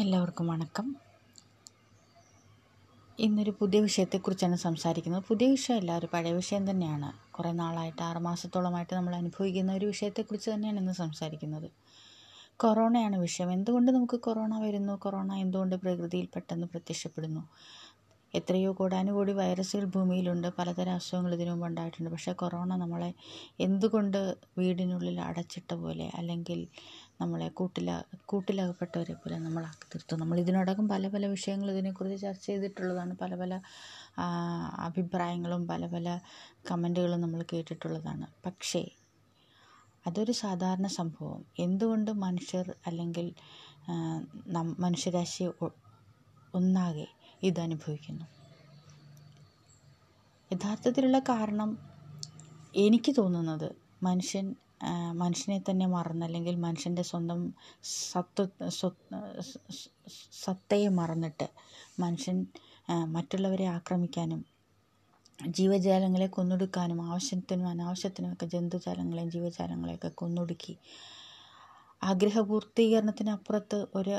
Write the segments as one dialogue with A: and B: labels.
A: എല്ലാവർക്കും വണക്കം. ഇന്നൊരു പുതിയ വിഷയത്തെക്കുറിച്ചാണ് സംസാരിക്കുന്നത്. പുതിയ വിഷയമല്ല ഒരു പഴയ വിഷയം തന്നെയാണ്. കുറേ നാളായിട്ട് ആറ് മാസത്തോളമായിട്ട് നമ്മൾ അനുഭവിക്കുന്ന ഒരു വിഷയത്തെക്കുറിച്ച് തന്നെയാണ് ഇന്ന് സംസാരിക്കുന്നത്. കൊറോണയാണ് വിഷയം. എന്തുകൊണ്ട് നമുക്ക് കൊറോണ വരുന്നു? കൊറോണ എന്തുകൊണ്ട് പ്രകൃതിയിൽ പെട്ടെന്ന് പ്രത്യക്ഷപ്പെടുന്നു? എത്രയോ കോടാനുകോടി വൈറസുകൾ ഭൂമിയിലുണ്ട്. പലതരം അസുഖങ്ങൾ ഇതിനു മുമ്പ് ഉണ്ടായിട്ടുണ്ട്. പക്ഷേ കൊറോണ നമ്മളെ എന്തുകൊണ്ട് വീടിനുള്ളിൽ അടച്ചിട്ട പോലെ അല്ലെങ്കിൽ നമ്മളെ കൂട്ടില കൂട്ടിലകപ്പെട്ടവരെ പോലെ നമ്മളാക്കി തീർത്തും. നമ്മൾ ഇതിനോടകം പല പല വിഷയങ്ങൾ ഇതിനെക്കുറിച്ച് ചർച്ച ചെയ്തിട്ടുള്ളതാണ്. പല പല അഭിപ്രായങ്ങളും പല പല കമന്റുകളും നമ്മൾ കേട്ടിട്ടുള്ളതാണ്. പക്ഷേ അതൊരു സാധാരണ സംഭവം. എന്തുകൊണ്ട് മനുഷ്യർ അല്ലെങ്കിൽ മനുഷ്യരാശി ഒന്നാകെ ഇതനുഭവിക്കുന്നു? യഥാർത്ഥത്തിലുള്ള കാരണം എനിക്ക് തോന്നുന്നത് മനുഷ്യൻ മനുഷ്യനെ തന്നെ മറന്ന് അല്ലെങ്കിൽ മനുഷ്യന്റെ സ്വന്തം സത്വ സത്തയെ മറന്നിട്ട് മനുഷ്യൻ മറ്റുള്ളവരെ ആക്രമിക്കാനും ജീവജാലങ്ങളെ കൊന്നൊടുക്കാനും ആവശ്യത്തിനും അനാവശ്യത്തിനുമൊക്കെ ജന്തുജാലങ്ങളെയും ജീവജാലങ്ങളെയൊക്കെ കൊന്നൊടുക്കി ആഗ്രഹപൂർത്തീകരണത്തിനപ്പുറത്ത് ഒരു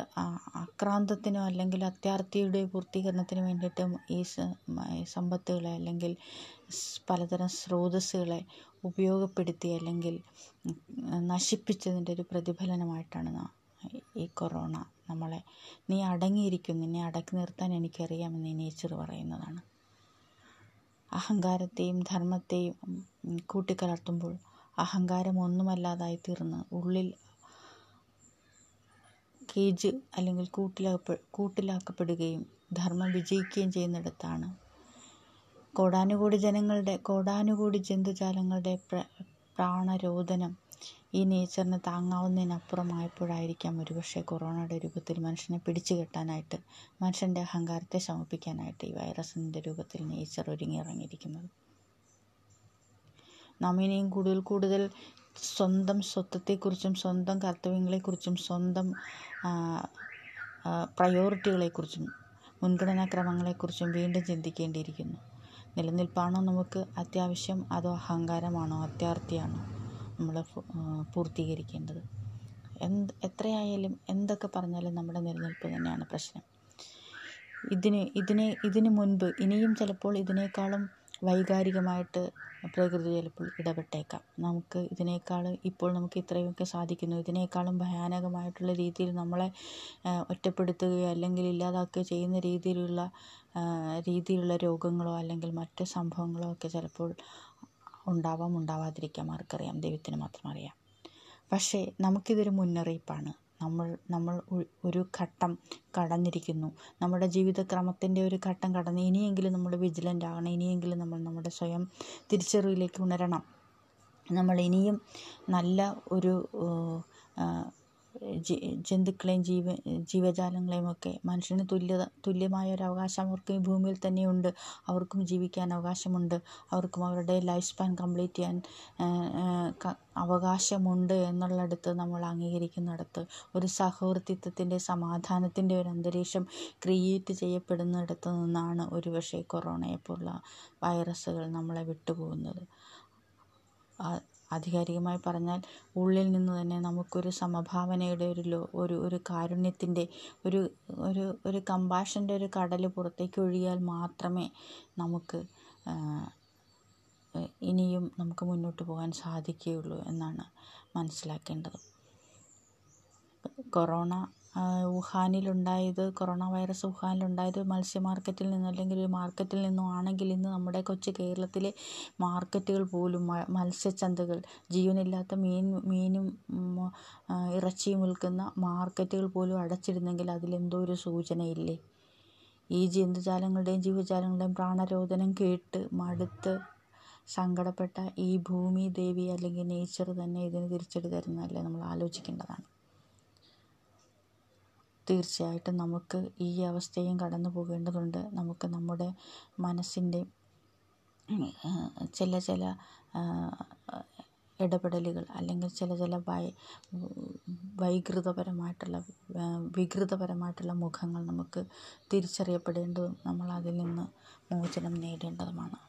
A: അക്രാന്തത്തിനോ അല്ലെങ്കിൽ അത്യാർത്തിയുടെ പൂർത്തീകരണത്തിന് വേണ്ടിയിട്ടും ഈ സമ്പത്തുകളെ അല്ലെങ്കിൽ പലതരം സ്രോതസ്സുകളെ ഉപയോഗപ്പെടുത്തി അല്ലെങ്കിൽ നശിപ്പിച്ചതിന്റെ ഒരു പ്രതിഫലനമായിട്ടാണ് നാ- ഈ കൊറോണ നമ്മളെ നീ അടങ്ങിയിരിക്കുന്നു നിന്നെ അടക്കി നിർത്താൻ എനിക്കറിയാമെന്ന് ഈ നേച്ചർ പറയുന്നതാണ്. അഹങ്കാരത്തെയും ധർമ്മത്തെയും കൂട്ടിക്കലർത്തുമ്പോൾ അഹങ്കാരം ഒന്നുമല്ലാതായി തീർന്ന് ഉള്ളിൽ കേജ് അല്ലെങ്കിൽ കൂട്ടിലാക്ക കൂട്ടിലാക്കപ്പെടുകയും ധർമ്മം വിജയിക്കുകയും ചെയ്യുന്നിടത്താണ്. കോടാനുകോടി ജനങ്ങളുടെ കോടാനുകോടി ജന്തുജാലങ്ങളുടെ പ്ര പ്രാണരോധനം ഈ നേച്ചറിന് താങ്ങാവുന്നതിനപ്പുറമായപ്പോഴായിരിക്കാം ഒരുപക്ഷെ കൊറോണയുടെ രൂപത്തിൽ മനുഷ്യനെ പിടിച്ചു കെട്ടാനായിട്ട് മനുഷ്യന്റെ അഹങ്കാരത്തെ ശമിപ്പിക്കാനായിട്ട് ഈ വൈറസിന്റെ രൂപത്തിൽ നേച്ചർ ഒരുങ്ങിയിറങ്ങിയിരിക്കുന്നത്. നാം ഇനിയും കൂടുതൽ കൂടുതൽ സ്വന്തം സ്വത്വത്തെക്കുറിച്ചും സ്വന്തം കർത്തവ്യങ്ങളെക്കുറിച്ചും സ്വന്തം പ്രയോറിറ്റികളെക്കുറിച്ചും മുൻഗണനാക്രമങ്ങളെക്കുറിച്ചും വീണ്ടും ചിന്തിക്കേണ്ടിയിരിക്കുന്നു. നിലനിൽപ്പാണോ നമുക്ക് അത്യാവശ്യം അതോ അഹങ്കാരമാണോ അത്യാർത്ഥിയാണോ നമ്മൾ പൂർത്തീകരിക്കേണ്ടത്? എന്ത് എത്രയായാലും എന്തൊക്കെ പറഞ്ഞാലും നമ്മുടെ നിലനിൽപ്പ് തന്നെയാണ് പ്രശ്നം. ഇതിന് ഇതിനെ ഇതിന് മുൻപ് ഇനിയും ചിലപ്പോൾ ഇതിനേക്കാളും വൈകാരികമായിട്ട് പ്രകൃതി ചിലപ്പോൾ ഇടപെട്ടേക്കാം. നമുക്ക് ഇതിനേക്കാൾ ഇപ്പോൾ നമുക്ക് ഇത്രയൊക്കെ സാധിക്കുന്നു. ഇതിനേക്കാളും ഭയാനകമായിട്ടുള്ള രീതിയിൽ നമ്മളെ ഒറ്റപ്പെടുത്തുകയോ അല്ലെങ്കിൽ ഇല്ലാതാക്കുകയോ ചെയ്യുന്ന രീതിയിലുള്ള രീതിയിലുള്ള രോഗങ്ങളോ അല്ലെങ്കിൽ മറ്റ് സംഭവങ്ങളോ ഒക്കെ ചിലപ്പോൾ ഉണ്ടാവാം ഉണ്ടാവാതിരിക്കാം. ആർക്കറിയാം. ദൈവത്തിന് മാത്രം അറിയാം. പക്ഷേ നമുക്കിതൊരു മുന്നറിയിപ്പാണ്. നമ്മൾ നമ്മൾ ഒരു ഘട്ടം കടന്നിരിക്കുന്നു. നമ്മുടെ ജീവിതക്രമത്തിന്റെ ഒരു ഘട്ടം കടന്ന് ഇനിയെങ്കിലും നമ്മൾ വിജിലന്റ് ആകണം. ഇനിയെങ്കിലും നമ്മൾ നമ്മുടെ സ്വയം തിരിച്ചറിവിലേക്ക് ഉണരണം. നമ്മൾ ഇനിയും നല്ല ഒരു ജന്തുക്കളെയും ജീവ ജീവജാലങ്ങളെയും ഒക്കെ മനുഷ്യന് തുല്യത തുല്യമായ ഒരു അവകാശം അവർക്ക് ഈ ഭൂമിയിൽ തന്നെയുണ്ട്. അവർക്കും ജീവിക്കാൻ അവകാശമുണ്ട്. അവർക്കും അവരുടെ ലൈഫ് സ്പാൻ കംപ്ലീറ്റ് ചെയ്യാൻ അവകാശമുണ്ട് എന്നുള്ളിടത്ത് നമ്മൾ അംഗീകരിക്കുന്നിടത്ത് ഒരു സഹവർത്തിത്വത്തിന്റെ സമാധാനത്തിന്റെ ഒരു അന്തരീക്ഷം ക്രിയേറ്റ് ചെയ്യപ്പെടുന്നിടത്ത് നിന്നാണ് ഒരുപക്ഷെ കൊറോണയെപ്പോലുള്ള വൈറസുകൾ നമ്മളെ വിട്ടുപോകുന്നത്. ആധികാരികമായി പറഞ്ഞാൽ ഉള്ളിൽ നിന്ന് തന്നെ നമുക്കൊരു സമഭാവനയുടെ ഒരു ലോ ഒരു ഒരു കാരുണ്യത്തിന്റെ ഒരു ഒരു ഒരു കമ്പാഷന്റെ ഒരു കടൽ പുറത്തേക്ക് ഒഴിയാൽ മാത്രമേ നമുക്ക് ഇനിയും നമുക്ക് മുന്നോട്ട് പോകാൻ സാധിക്കുകയുള്ളൂ എന്നാണ് മനസ്സിലാക്കേണ്ടത്. കൊറോണ വുഹാനിലുണ്ടായത് കൊറോണ വൈറസ് വുഹാനിലുണ്ടായത് മത്സ്യ മാർക്കറ്റിൽ നിന്ന് അല്ലെങ്കിൽ ഒരു മാർക്കറ്റിൽ നിന്നും ആണെങ്കിൽ ഇന്ന് നമ്മുടെ കൊച്ചു കേരളത്തിലെ മാർക്കറ്റുകൾ പോലും മത്സ്യച്ചന്തകൾ ജീവനില്ലാത്ത മീൻ മീനും ഇറച്ചിയും വിൽക്കുന്ന മാർക്കറ്റുകൾ പോലും അടച്ചിരുന്നെങ്കിൽ അതിലെന്തോ ഒരു സൂചനയില്ലേ? ഈ ജന്തുജാലങ്ങളുടെയും ജീവജാലങ്ങളുടെയും പ്രാണരോധനം കേട്ട് മടുത്ത് സങ്കടപ്പെട്ട ഈ ഭൂമി ദേവി അല്ലെങ്കിൽ നേച്ചർ തന്നെ ഇതിന് തിരിച്ചടി തരുന്നതല്ലേ നമ്മൾ ആലോചിക്കേണ്ടതാണ്. തീർച്ചയായിട്ടും നമുക്ക് ഈ അവസ്ഥയും കടന്നു പോകേണ്ടതുണ്ട്. നമുക്ക് നമ്മുടെ മനസ്സിന്റെ ചില ചില ഇടപെടലുകൾ അല്ലെങ്കിൽ ചില ചില വൈ വൈകൃതപരമായിട്ടുള്ള വികൃതപരമായിട്ടുള്ള മുഖങ്ങൾ നമുക്ക് തിരിച്ചറിയപ്പെടേണ്ടതും നമ്മൾ അതിൽ നിന്ന് മോചനം നേടേണ്ടതുമാണ്.